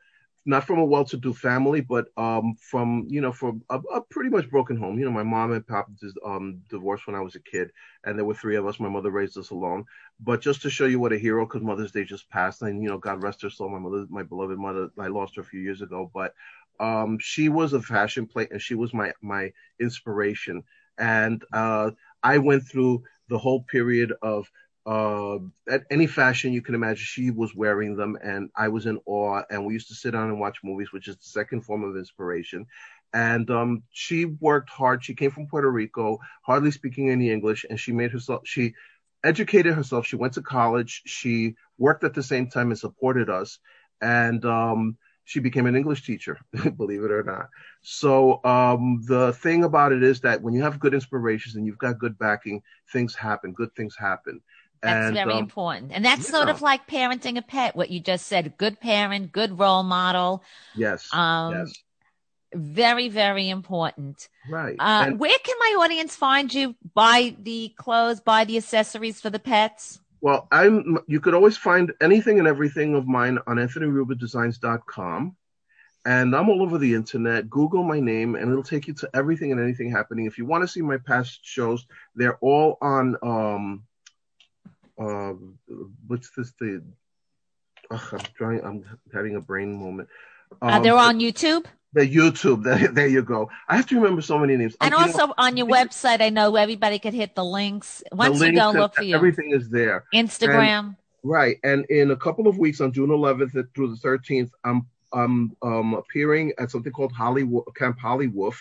not from a well-to-do family, but um, from you know from a, a, pretty much broken home. You know, my mom and pop just um, divorced when I was a kid, and there were three of us. My mother raised us alone. But just to show you what a hero, because Mother's Day just passed, and you know, God rest her soul. My mother, my beloved mother, I lost her a few years ago, but um, she was a fashion plate, and she was my my inspiration. And uh, I went through the whole period of uh, at any fashion you can imagine, she was wearing them, and I was in awe. And we used to sit down and watch movies, which is the second form of inspiration. And um, she worked hard. She came from Puerto Rico, hardly speaking any English, and she made herself. She educated herself. She went to college. She worked at the same time and supported us. And um, she became an English teacher, believe it or not. So um, the thing about it is that when you have good inspirations and you've got good backing, things happen. Good things happen. That's and, very um, important. And that's sort of like parenting a pet, what you just said. Good parent, good role model. Yes. Um, yes. Very, very important. Right. Uh, and, where can my audience find you? Buy the clothes, buy the accessories for the pets? Well, I'm, you could always find anything and everything of mine on anthonyrubiodesigns.com. And I'm all over the internet. Google my name and it'll take you to everything and anything happening. If you want to see my past shows, they're all on, um, um, what's this the oh, I'm trying I'm having a brain moment. Um, uh, they're on YouTube. The YouTube. There, there you go. I have to remember so many names. And also know, on your website, I know everybody could hit the links. Once the links you go, look for you. Everything is there. Instagram. And, right. And in a couple of weeks, on June 11th through the 13th, I'm I'm um, appearing at something called Hollywood Camp Hollywood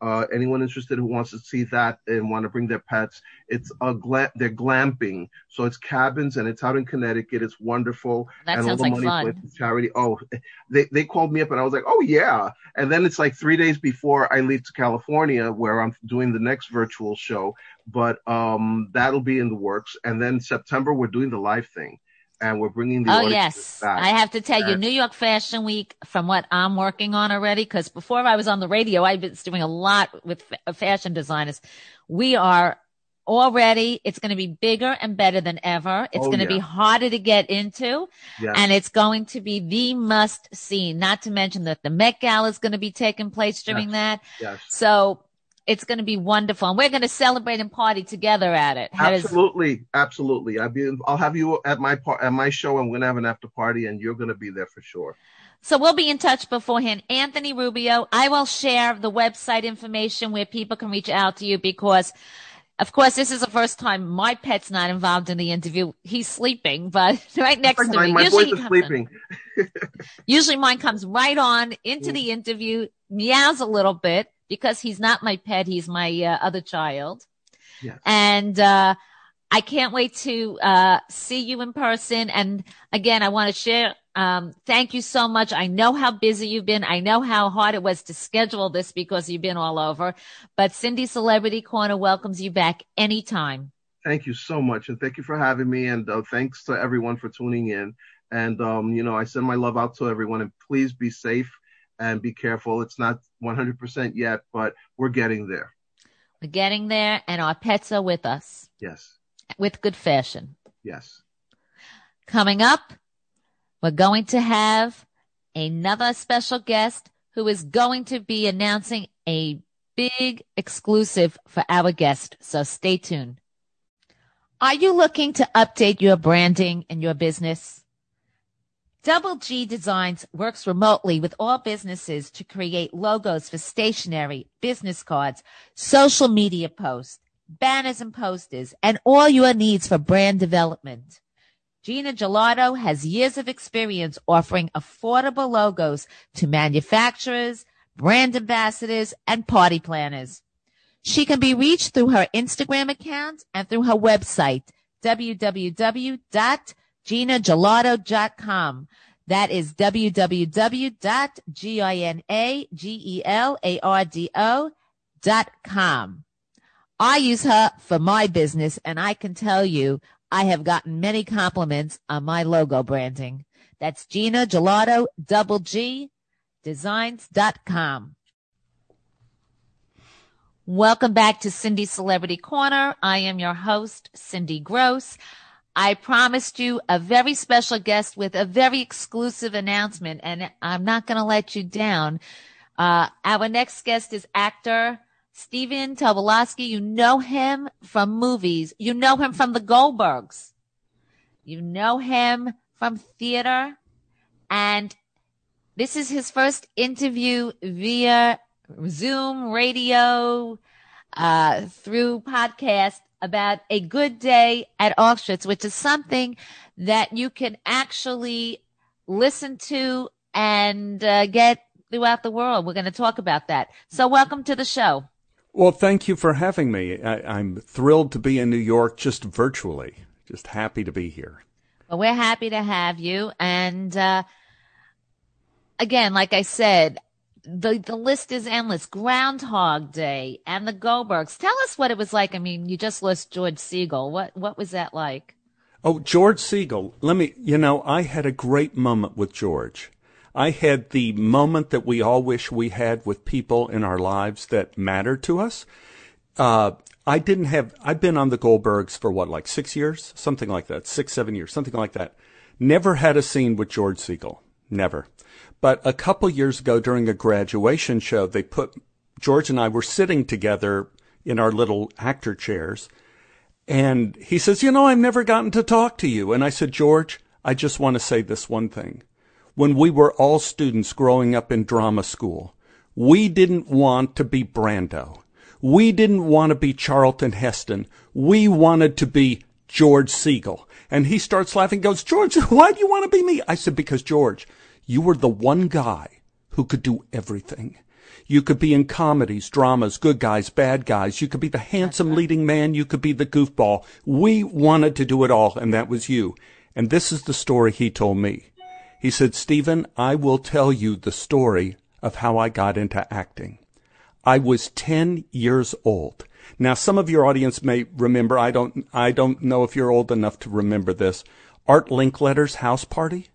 uh, anyone interested who wants to see that and want to bring their pets, it's a gla- they're glamping. So it's cabins and it's out in Connecticut. It's wonderful. That and sounds all the like money fun. charity. Oh, they, they called me up and I was like, oh yeah. And then it's like three days before I leave to California where I'm doing the next virtual show, but um, that'll be in the works. And then September, we're doing the live thing and we're bringing the oh yes i have to tell and- you new york fashion week from what i'm working on already because before i was on the radio i was doing a lot with uh, fashion designers we are already it's going to be bigger and better than ever it's oh, going to yeah. be harder to get into and it's going to be the must see not to mention that the met gala is going to be taking place during yes. that yes. so it's going to be wonderful. And we're going to celebrate and party together at it. How does- Absolutely, absolutely. I'll be. I'll have you at my par- at my show, and we're gonna have an after party, and you're gonna be there for sure. So we'll be in touch beforehand. Anthony Rubio, I will share the website information where people can reach out to you because of course, this is the first time my pet's not involved in the interview. He's sleeping, but right next to me. my Usually is sleeping. Usually mine comes right on into Mm. the interview, meows a little bit because he's not my pet. He's my uh, other child. Yes. And, uh, I can't wait to, uh, see you in person. And again, I want to share, um, thank you so much. I know how busy you've been. I know how hard it was to schedule this because you've been all over, but Cindy Celebrity Corner welcomes you back anytime. Thank you so much, and thank you for having me, and uh, thanks to everyone for tuning in. And um, you know, I send my love out to everyone, and please be safe and be careful. It's not 100% yet, but we're getting there. We're getting there and our pets are with us Yes, with good fashion. yes. Coming up, we're going to have another special guest who is going to be announcing a big exclusive for our guest. So stay tuned. Are you looking to update your branding and your business? Double G Designs works remotely with all businesses to create logos for stationery, business cards, social media posts, banners and posters, and all your needs for brand development. Gina Gelato has years of experience offering affordable logos to manufacturers, brand ambassadors, and party planners. She can be reached through her Instagram account and through her website, www.ginagelato.com. That is www.ginagelato.com. I use her for my business and I can tell you I have gotten many compliments on my logo branding. That's Gina Gelato, double G, designs.com. Welcome back to Cindy Celebrity Corner. I am your host, Cindy Gross. I promised you a very special guest with a very exclusive announcement, and I'm not going to let you down. Uh, our next guest is actor Stephen Tobolowsky. You know him from movies. You know him from the Goldbergs. You know him from theater. And this is his first interview via Zoom, radio, uh, through podcast about a good day at Auschwitz, which is something that you can actually listen to and uh, get throughout the world. We're going to talk about that. So welcome to the show. Well, thank you for having me. I, am thrilled to be in New York just virtually. Just happy to be here. Well, we're happy to have you. And uh, again, like I said, the the list is endless. Groundhog Day and the Goldbergs. Tell us what it was like. I mean, you just list George Segal. What what was that like? Oh, George Segal. Let me. You know, I had a great moment with George. I had the moment that we all wish we had with people in our lives that matter to us. Uh, I didn't have. I've been on the Goldbergs for what, like six years, something like that, six, seven years, something like that. Never had a scene with George Segal. Never. But a couple years ago during a graduation show, they put George and I were sitting together in our little actor chairs. And he says, You know, I've never gotten to talk to you. And I said, George, I just want to say this one thing. When we were all students growing up in drama school, we didn't want to be Brando. We didn't want to be Charlton Heston. We wanted to be George Segal. And he starts laughing, goes, George, why do you want to be me? I said, because George, you were the one guy who could do everything. You could be in comedies, dramas, good guys, bad guys. You could be the handsome leading man. You could be the goofball. We wanted to do it all, and that was you. And this is the story he told me. He said, Stephen, I will tell you the story of how I got into acting. I was 10 years old. Now, some of your audience may remember, I don't, I don't know if you're old enough to remember this, Art Linkletter's house party.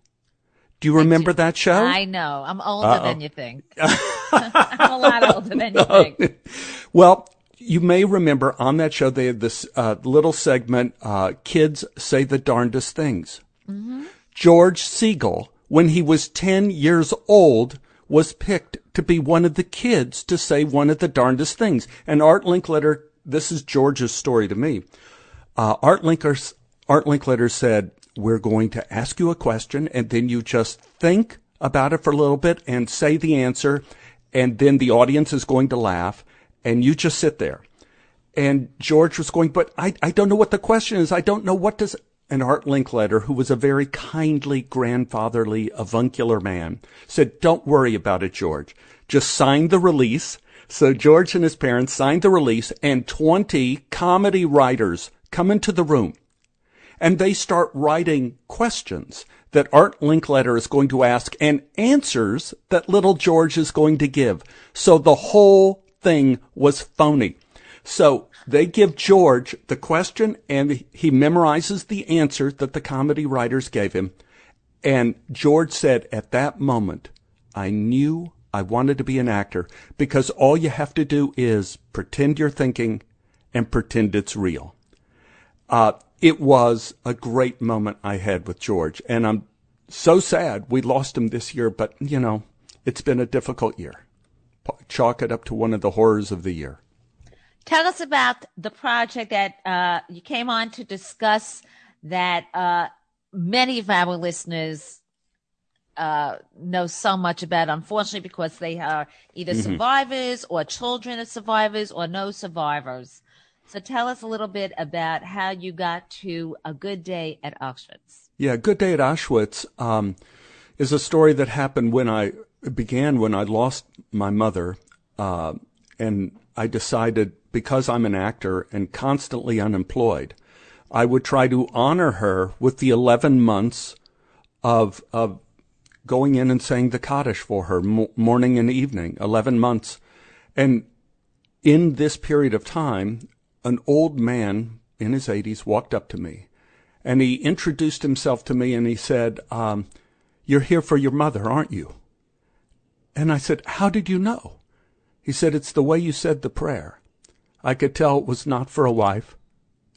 Do you remember that show? I know. I'm older Uh-oh. than you think. I'm a lot older than you think. Well, you may remember on that show they had this uh, little segment, uh, "Kids Say the Darndest Things." George Segal, when he was ten years old, was picked to be one of the kids to say one of the darndest things. And Art Linkletter, this is George's story to me. Uh, Art Linkletter, Art Linkletter said, we're going to ask you a question and then you just think about it for a little bit and say the answer. And then the audience is going to laugh and you just sit there. And George was going, but I, I don't know what the question is. I don't know what does, and Art Linkletter, who was a very kindly, grandfatherly, avuncular man, said, don't worry about it, George. Just sign the release. So George and his parents signed the release and 20 comedy writers come into the room and they start writing questions that Art Linkletter is going to ask and answers that little George is going to give. So the whole thing was phony. So they give George the question and he memorizes the answer that the comedy writers gave him. And George said at that moment, I knew I wanted to be an actor because all you have to do is pretend you're thinking and pretend it's real. Uh, it was a great moment I had with George and I'm so sad we lost him this year, but you know, it's been a difficult year. Chalk it up to one of the horrors of the year. Tell us about the project that uh, you came on to discuss that uh, many of our listeners uh, know so much about, unfortunately, because they are either mm-hmm. survivors or children of survivors or no survivors. So tell us a little bit about how you got to a good day at Auschwitz. Yeah, Good Day at Auschwitz um, is a story that happened when I began when I lost my mother, uh, and I decided because I'm an actor and constantly unemployed, I would try to honor her with the 11 months of, of going in and saying the Kaddish for her morning and evening, 11 months. And in this period of time, an old man in his 80s walked up to me and he introduced himself to me and he said, um, You're here for your mother, aren't you? And I said, How did you know? He said, It's the way you said the prayer. I could tell it was not for a wife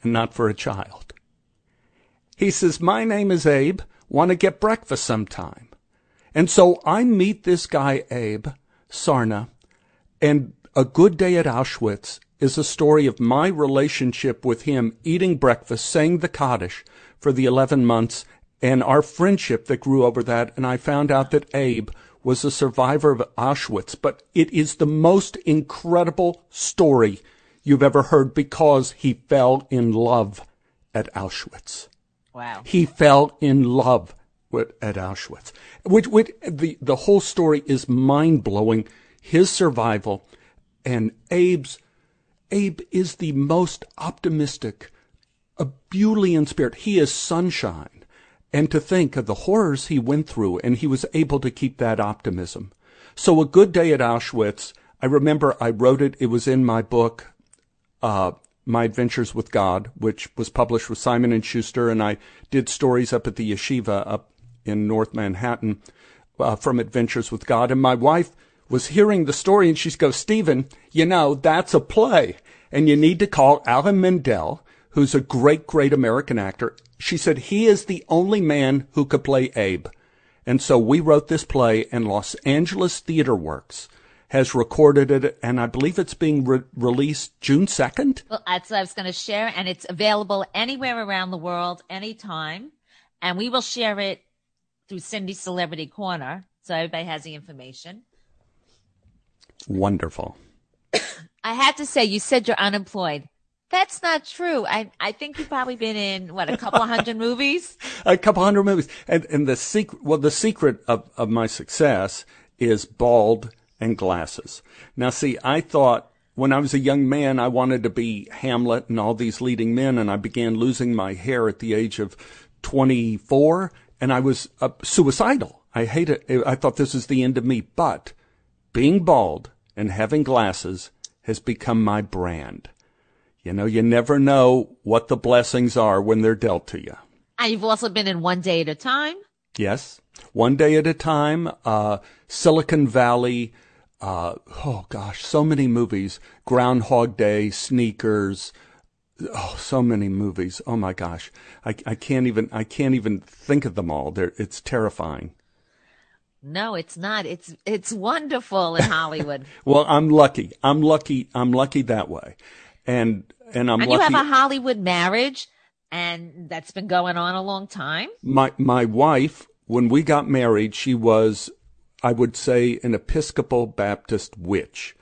and not for a child. He says, My name is Abe. Want to get breakfast sometime? And so I meet this guy, Abe Sarna, and A Good Day at Auschwitz is a story of my relationship with him eating breakfast, saying the Kaddish for the 11 months, and our friendship that grew over that. And I found out that Abe was a survivor of Auschwitz, but it is the most incredible story you've ever heard because he fell in love at Auschwitz. Wow. He fell in love with, at Auschwitz. Which, which the, the whole story is mind blowing. His survival and Abe's, Abe is the most optimistic, a ebullient spirit. He is sunshine. And to think of the horrors he went through and he was able to keep that optimism. So a good day at Auschwitz. I remember I wrote it. It was in my book, uh, My Adventures with God, which was published with Simon and Schuster, and I did stories up at the yeshiva up in North Manhattan uh, from Adventures with God. And my wife was hearing the story, and she goes, "Stephen, you know that's a play, and you need to call Alan Mandell, who's a great, great American actor." She said he is the only man who could play Abe. And so we wrote this play, and Los Angeles Theater Works has recorded it, and I believe it's being re- released June 2nd. Well, that's what I was going to share, and it's available anywhere around the world, anytime. And we will share it through Cindy's Celebrity Corner, so everybody has the information. Wonderful. I had to say, you said you're unemployed. That's not true. I I think you've probably been in what a couple hundred movies. A couple hundred movies, and and the secret. Well, the secret of of my success is bald and glasses. Now, see, I thought when I was a young man, I wanted to be Hamlet and all these leading men, and I began losing my hair at the age of 24, and I was uh, suicidal. I hated it. I thought this is the end of me. But being bald and having glasses has become my brand. You know, you never know what the blessings are when they're dealt to you. And you've also been in One Day at a Time. Yes. One Day at a Time, uh, Silicon Valley, uh, oh gosh, so many movies. Groundhog Day, Sneakers, oh, so many movies. Oh my gosh, I, I can't even I can't even think of them all. They're, it's terrifying. No, it's not. It's it's wonderful in Hollywood. well, I'm lucky. I'm lucky. I'm lucky that way, and and I'm and lucky. you have a Hollywood marriage, and that's been going on a long time. My my wife, when we got married, she was, I would say, an Episcopal Baptist witch.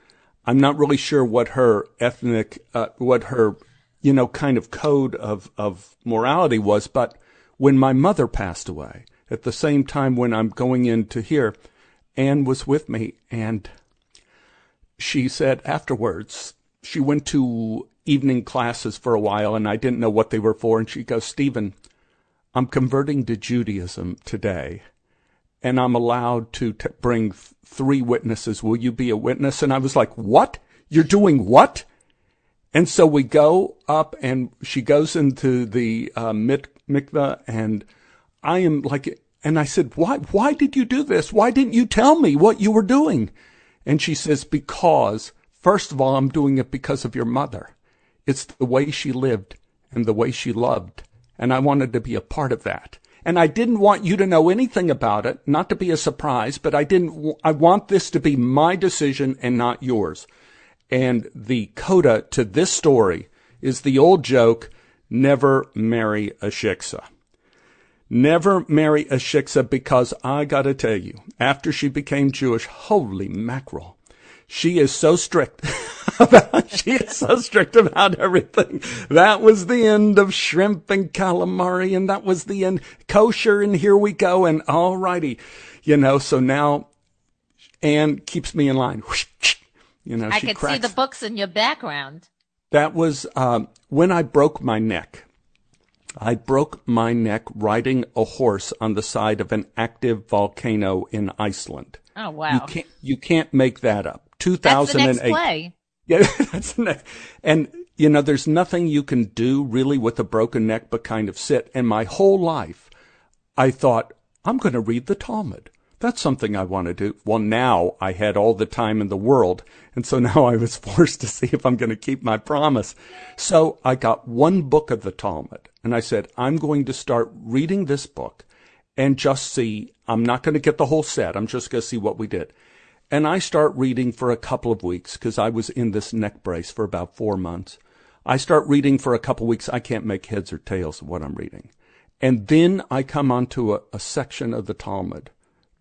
I'm not really sure what her ethnic, uh, what her, you know, kind of code of of morality was, but when my mother passed away, at the same time when I'm going in to hear. Anne was with me and she said afterwards, she went to evening classes for a while and I didn't know what they were for. And she goes, Stephen, I'm converting to Judaism today and I'm allowed to t- bring th- three witnesses. Will you be a witness? And I was like, what? You're doing what? And so we go up and she goes into the uh, mit- mikveh and I am like, and I said, why, why did you do this? Why didn't you tell me what you were doing? And she says, because first of all, I'm doing it because of your mother. It's the way she lived and the way she loved. And I wanted to be a part of that. And I didn't want you to know anything about it, not to be a surprise, but I didn't, I want this to be my decision and not yours. And the coda to this story is the old joke, never marry a shiksa. Never marry a shiksa because I gotta tell you, after she became Jewish, holy mackerel, she is so strict. she is so strict about everything. That was the end of shrimp and calamari, and that was the end kosher, and here we go, and alrighty, you know. So now, Anne keeps me in line. You know, I could cracks. see the books in your background. That was um, when I broke my neck. I broke my neck riding a horse on the side of an active volcano in Iceland. Oh wow! You can't you can't make that up. Two thousand and eight. That's the and next play. Yeah, that's the next. And you know, there's nothing you can do really with a broken neck but kind of sit. And my whole life, I thought I'm going to read the Talmud. That's something I want to do. Well, now I had all the time in the world. And so now I was forced to see if I'm going to keep my promise. So I got one book of the Talmud and I said, I'm going to start reading this book and just see. I'm not going to get the whole set. I'm just going to see what we did. And I start reading for a couple of weeks because I was in this neck brace for about four months. I start reading for a couple of weeks. I can't make heads or tails of what I'm reading. And then I come onto a, a section of the Talmud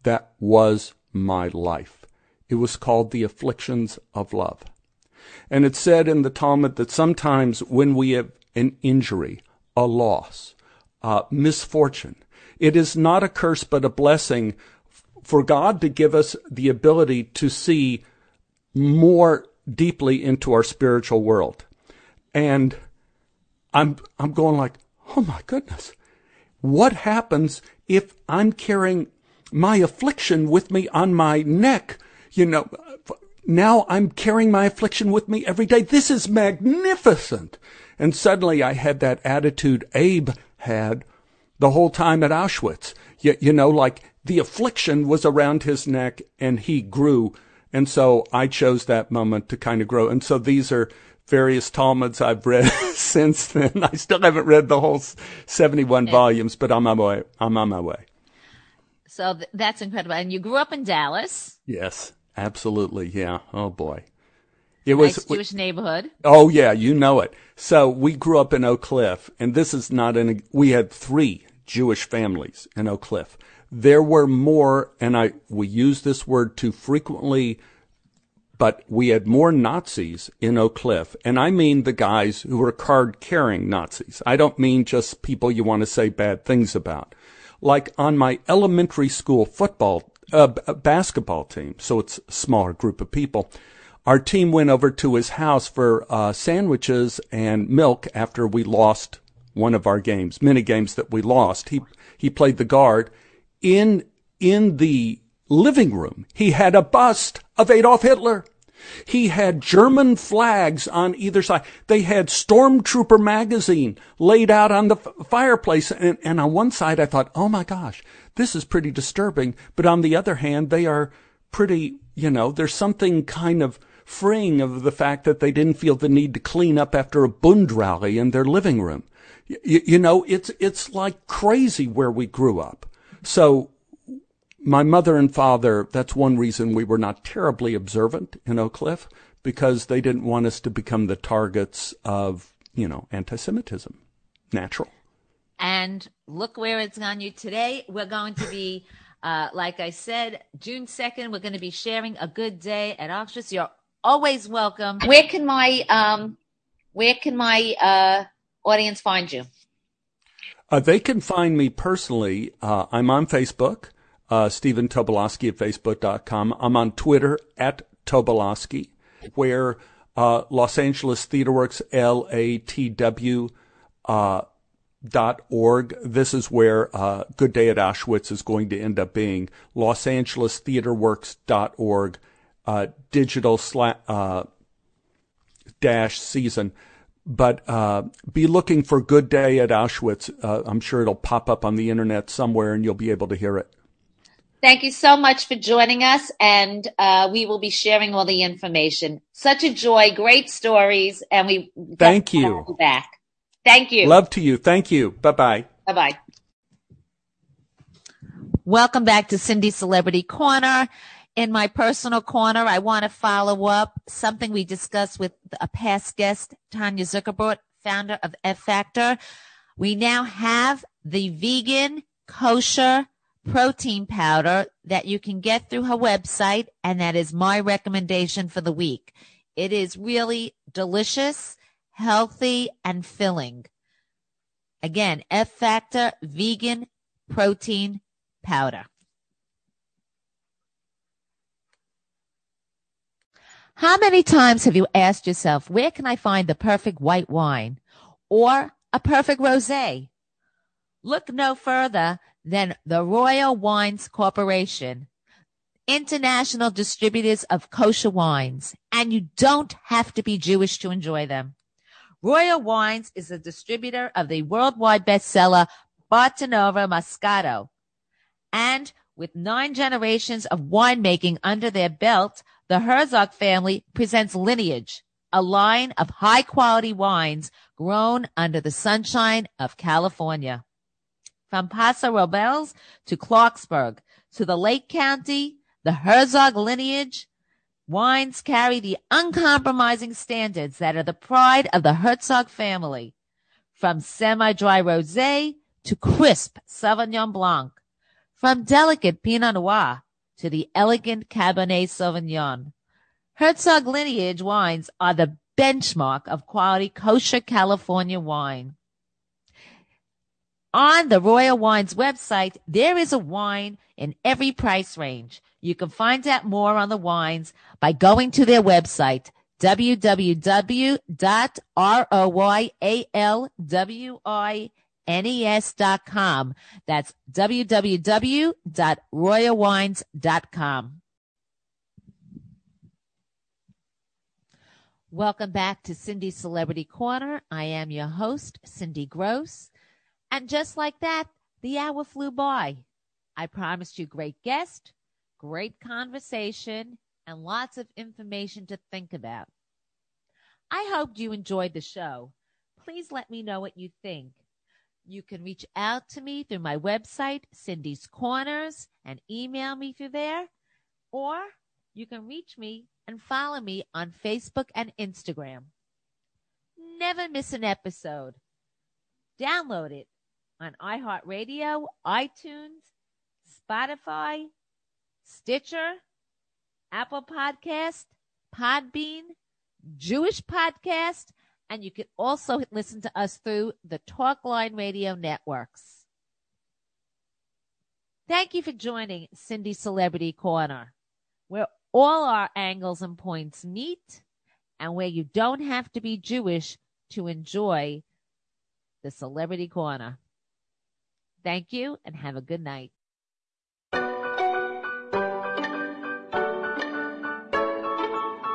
that was my life. It was called The Afflictions of Love. And it said in the Talmud that sometimes when we have an injury, a loss, uh, misfortune, it is not a curse but a blessing for God to give us the ability to see more deeply into our spiritual world. And I'm, I'm going like, oh my goodness, what happens if I'm carrying my affliction with me on my neck? You know, now I'm carrying my affliction with me every day. This is magnificent. And suddenly I had that attitude Abe had the whole time at Auschwitz. You, you know, like the affliction was around his neck and he grew. And so I chose that moment to kind of grow. And so these are various Talmuds I've read since then. I still haven't read the whole 71 volumes, but I'm on my way. I'm on my way. So th- that's incredible. And you grew up in Dallas, Yes, absolutely. Yeah. Oh boy. It nice was, Jewish neighborhood. Oh yeah, you know it. So we grew up in Oak Cliff, and this is not an. We had three Jewish families in Oak Cliff. There were more, and I we use this word too frequently, but we had more Nazis in Oak Cliff, and I mean the guys who were card-carrying Nazis. I don't mean just people you want to say bad things about. Like on my elementary school football, uh, b- basketball team, so it's a smaller group of people our team went over to his house for uh, sandwiches and milk after we lost one of our games, many games that we lost. He he played the guard in in the living room. He had a bust of Adolf Hitler. He had German flags on either side. They had Stormtrooper magazine laid out on the f- fireplace. And, and on one side, I thought, oh my gosh, this is pretty disturbing. But on the other hand, they are pretty, you know, there's something kind of freeing of the fact that they didn't feel the need to clean up after a Bund rally in their living room. Y- you know, it's, it's like crazy where we grew up. So my mother and father, that's one reason we were not terribly observant in Oak Cliff because they didn't want us to become the targets of, you know, anti-Semitism. Natural. And look where it's gone you today. We're going to be, uh, like I said, June 2nd, we're going to be sharing a good day at Auschwitz. You're always welcome. Where can my, um, where can my, uh, audience find you? Uh, they can find me personally. Uh, I'm on Facebook, uh, Stephen Tobolowsky at Facebook.com. I'm on Twitter at Tobolowsky, where uh, Los Angeles Theater Works, L A T W uh, dot org. This is where uh, Good Day at Auschwitz is going to end up being. Los Angeles Theater Works dot org, uh, digital sla- uh, dash season but uh, be looking for Good Day at Auschwitz. Uh, I'm sure it'll pop up on the internet somewhere and you'll be able to hear it. Thank you so much for joining us, and uh, we will be sharing all the information. Such a joy, great stories, and we thank you. you back. Thank you. Love to you. Thank you. Bye bye. Bye bye. Welcome back to Cindy Celebrity Corner in my personal corner, I want to follow up something we discussed with a past guest, Tanya Zuckerbrot, founder of F Factor. We now have the vegan kosher protein powder that you can get through her website. And that is my recommendation for the week. It is really delicious, healthy, and filling. Again, F Factor vegan protein powder. How many times have you asked yourself, where can I find the perfect white wine or a perfect rosé? Look no further than the Royal Wines Corporation, international distributors of kosher wines, and you don't have to be Jewish to enjoy them. Royal Wines is a distributor of the worldwide bestseller Bartenura Moscato. And with nine generations of winemaking under their belt, the Herzog family presents Lineage, a line of high quality wines grown under the sunshine of California. From Paso Robles to Clarksburg to the Lake County, the Herzog lineage wines carry the uncompromising standards that are the pride of the Herzog family. From semi-dry rosé to crisp Sauvignon Blanc, from delicate Pinot Noir to the elegant Cabernet Sauvignon. Herzog lineage wines are the benchmark of quality kosher California wine. On the Royal Wines website, there is a wine in every price range. You can find out more on the wines by going to their website, www.royalwines.com nes.com. That's www.royalwines.com. Welcome back to Cindy Celebrity Corner. I am your host, Cindy Gross. And just like that, the hour flew by. I promised you great guest, great conversation, and lots of information to think about. I hoped you enjoyed the show. Please let me know what you think. You can reach out to me through my website, Cindy's Corners, and email me through there. Or you can reach me and follow me on Facebook and Instagram. Never miss an episode. Download it on iHeartRadio, iTunes, Spotify, Stitcher, Apple Podcast, Podbean, Jewish Podcast, and you can also listen to us through the Talkline Radio networks. Thank you for joining Cindy Celebrity Corner, where all our angles and points meet and where you don't have to be Jewish to enjoy the Celebrity Corner. Thank you and have a good night.